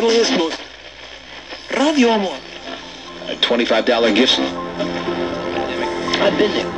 deadliest, most... Radio Amor. A $25 gift. I'm busy.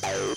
Bye.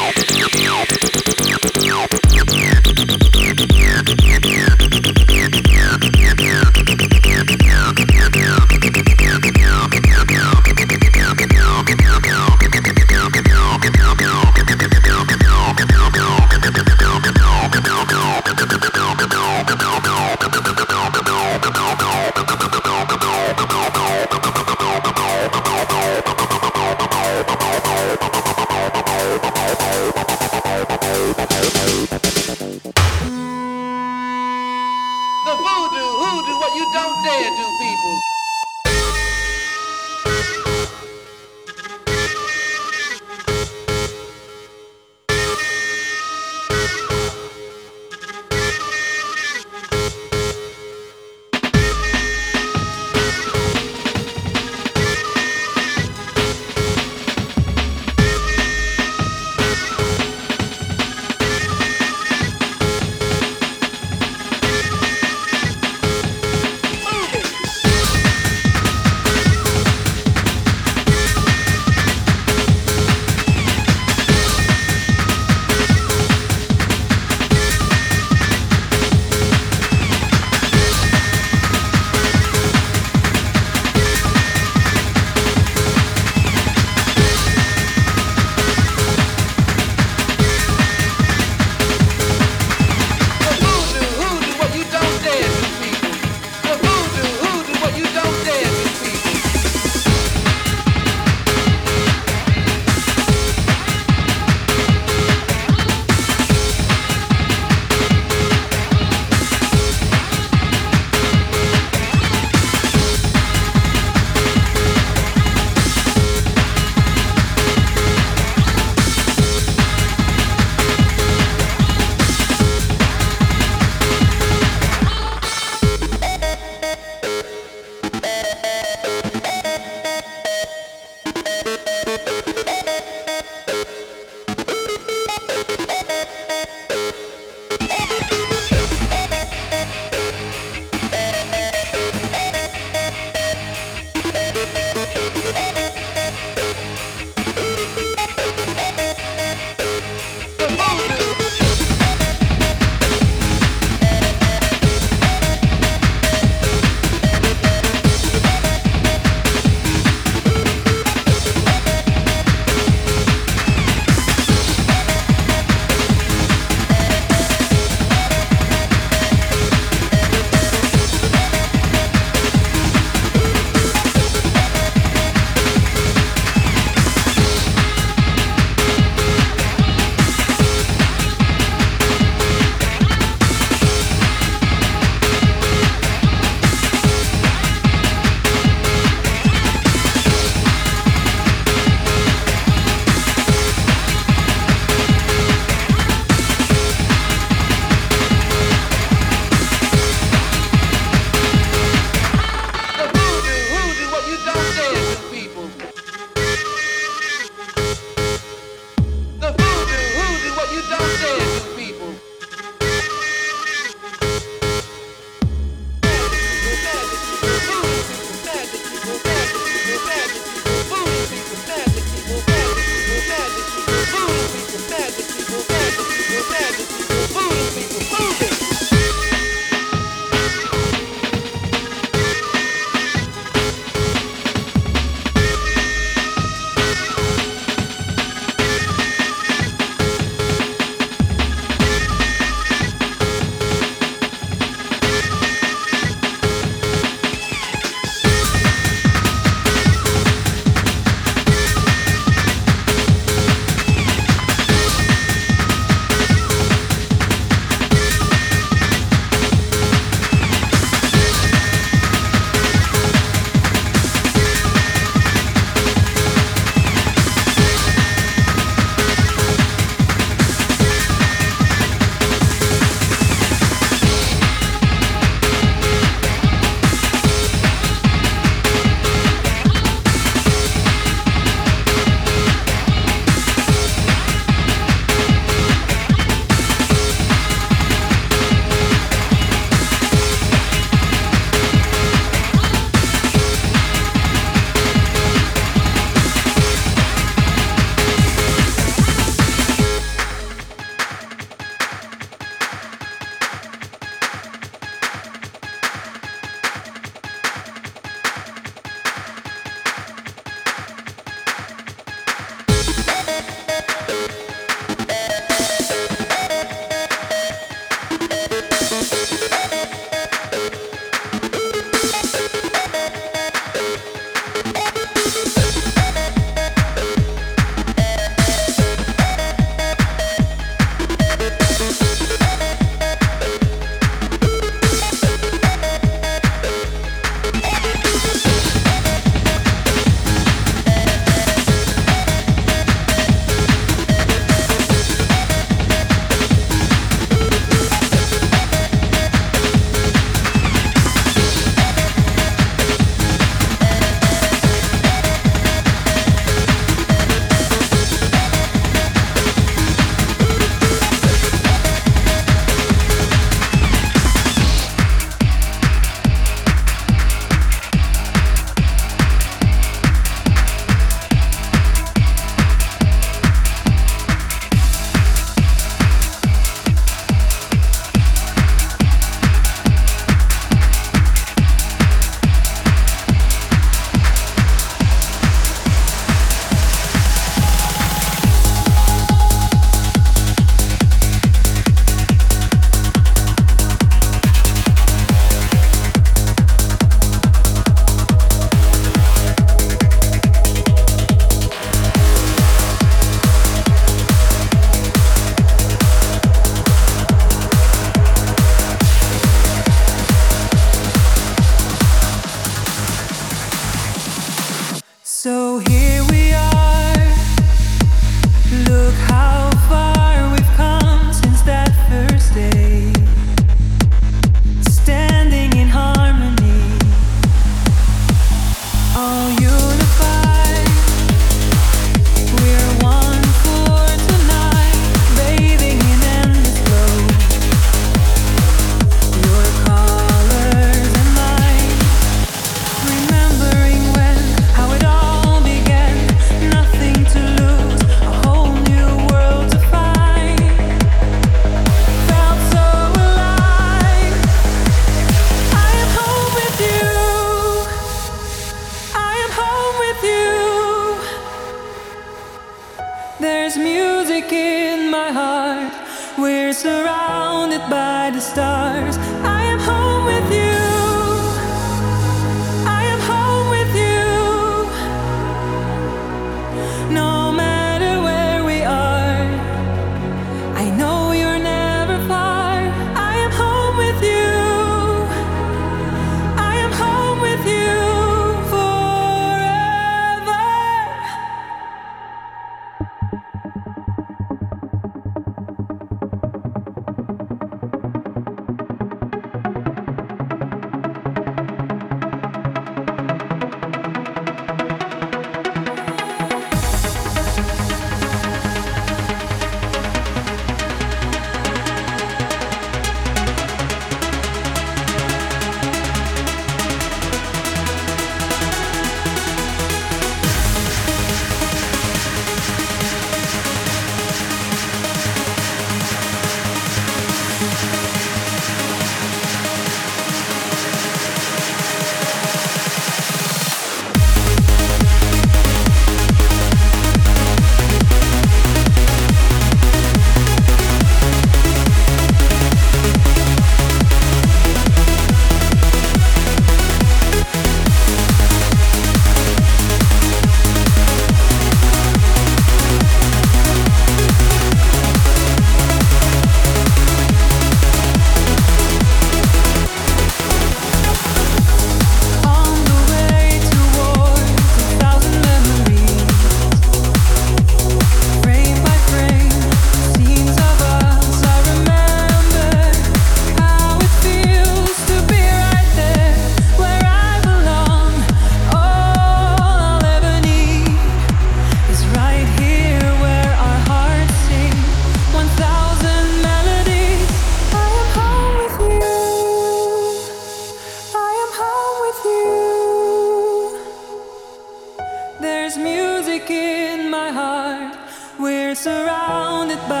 surrounded by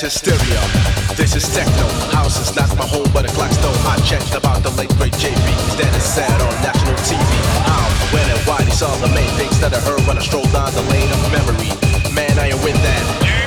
that's hysteria. This is techno. House is not my home, but a clock stone. I checked about the late great JB. That is sad on national TV. How, when, and why? These are the main things that I heard when I strolled down the lane of memory. Man, I am with that.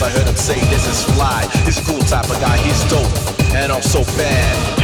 I heard him say this is fly. He's cool type of guy, he's dope, and I'm so bad.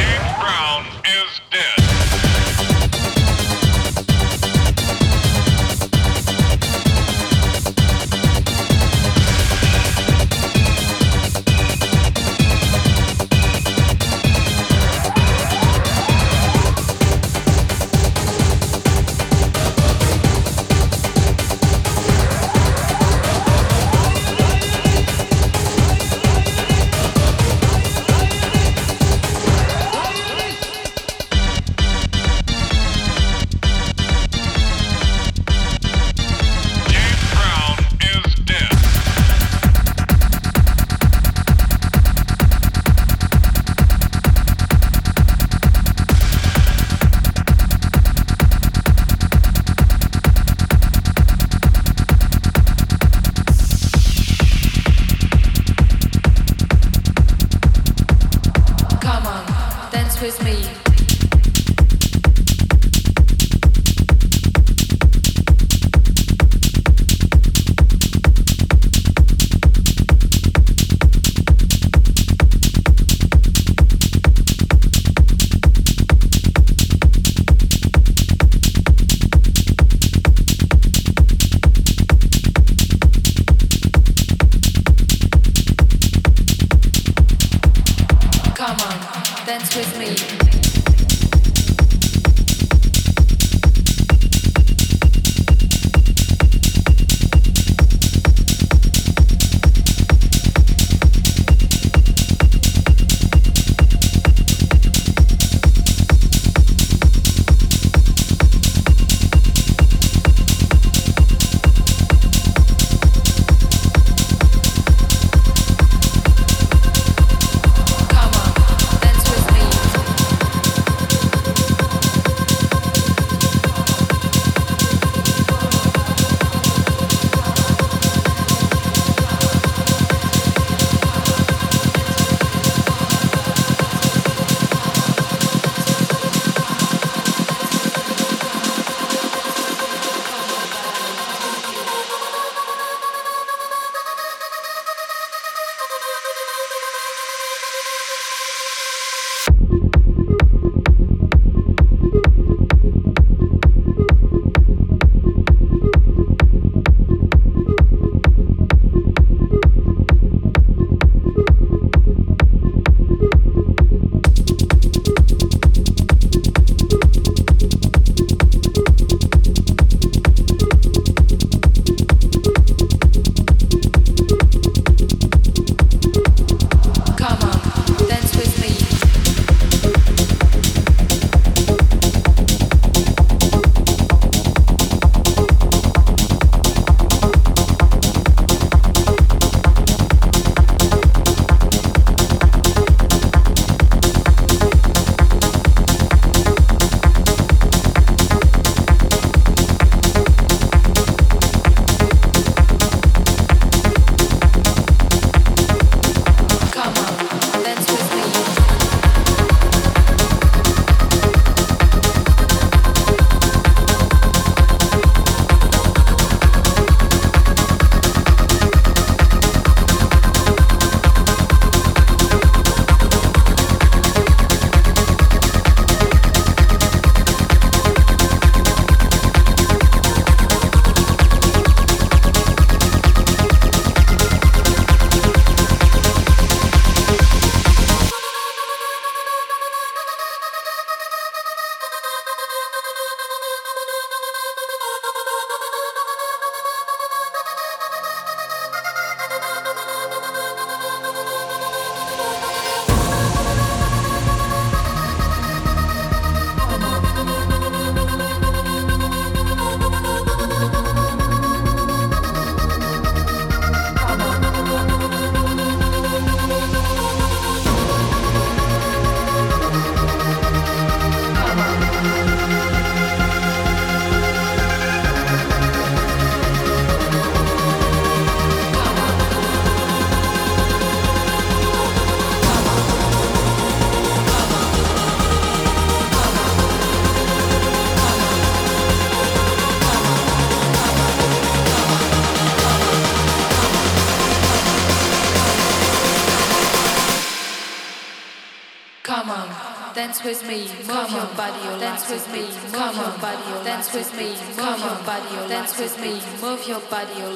Body,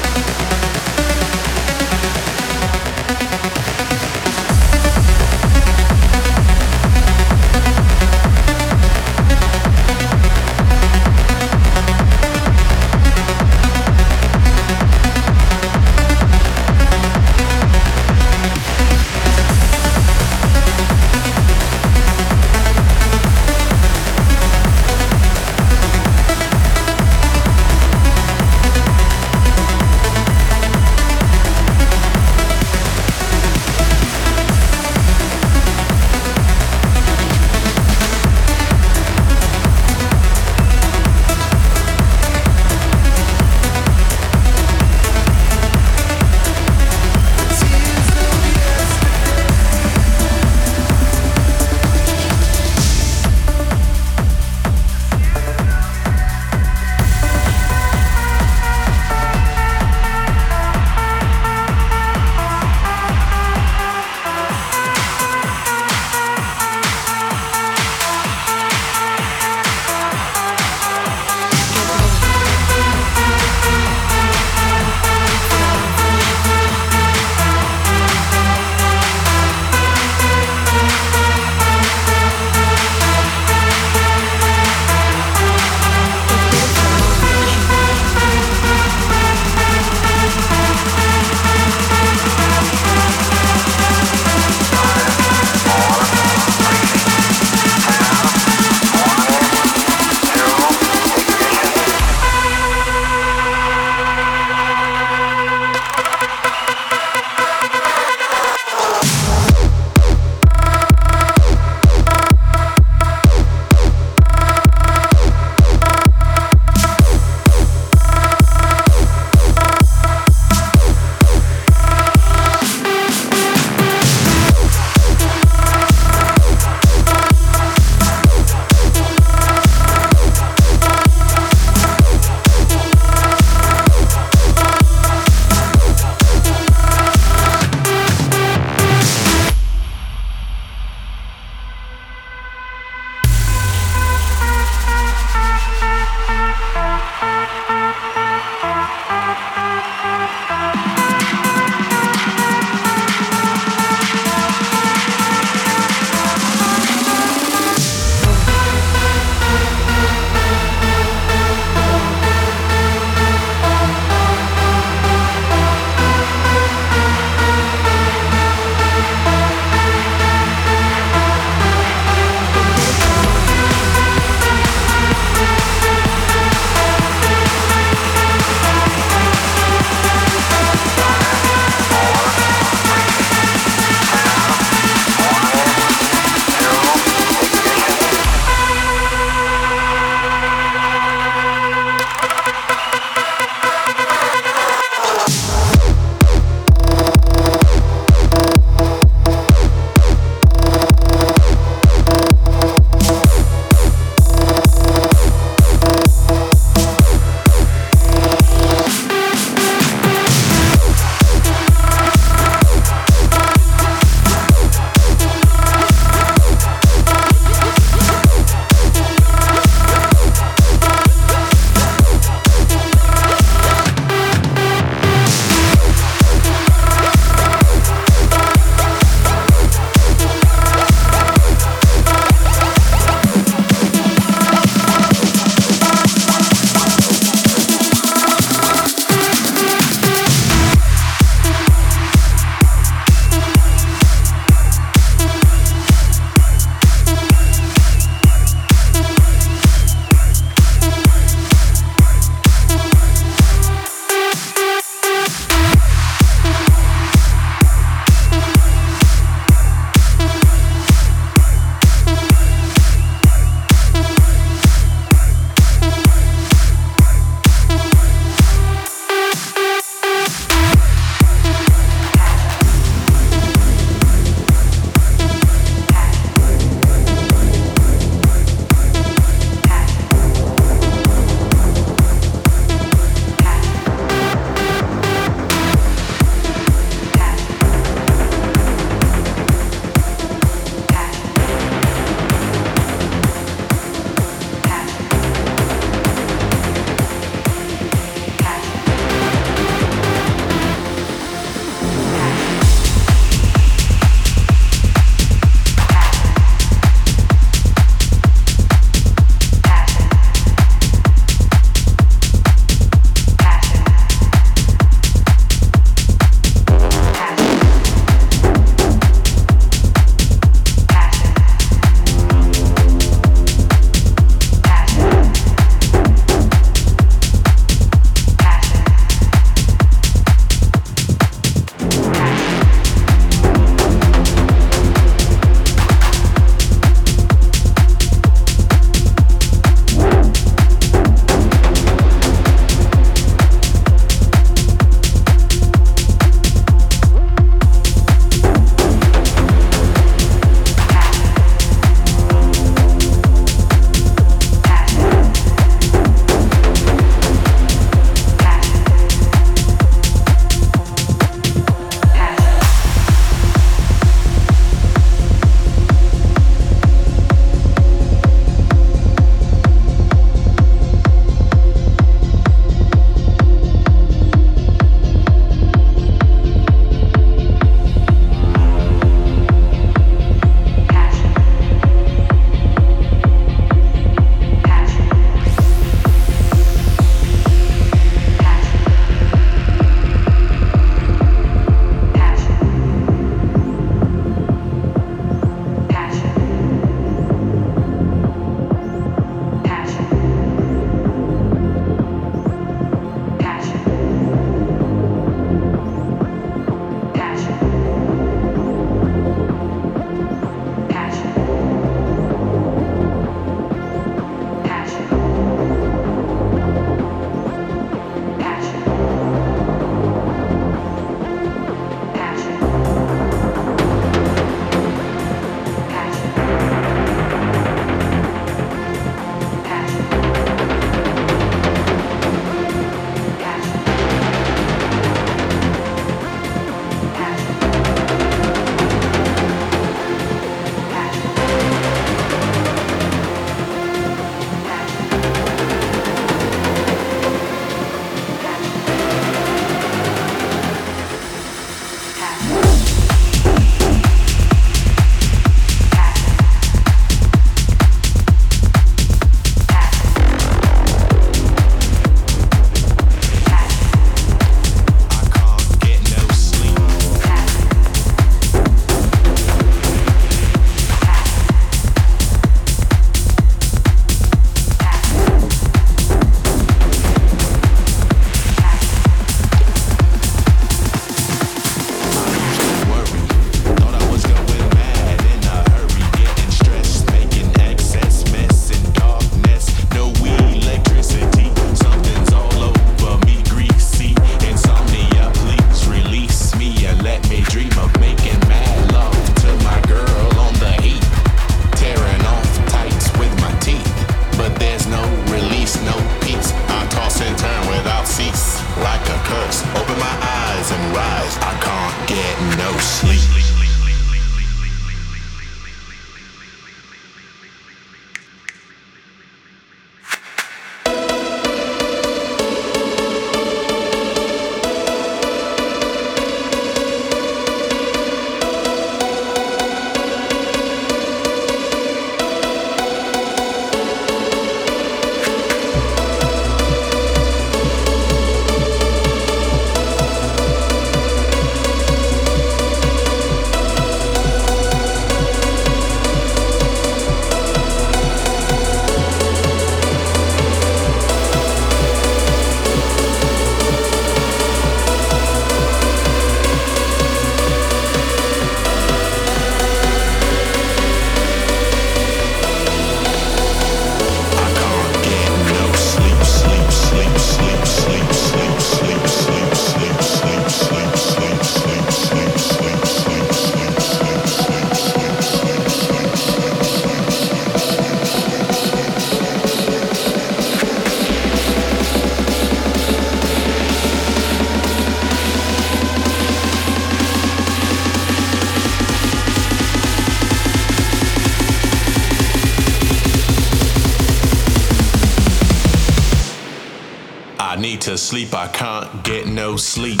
sleep. I can't get no sleep.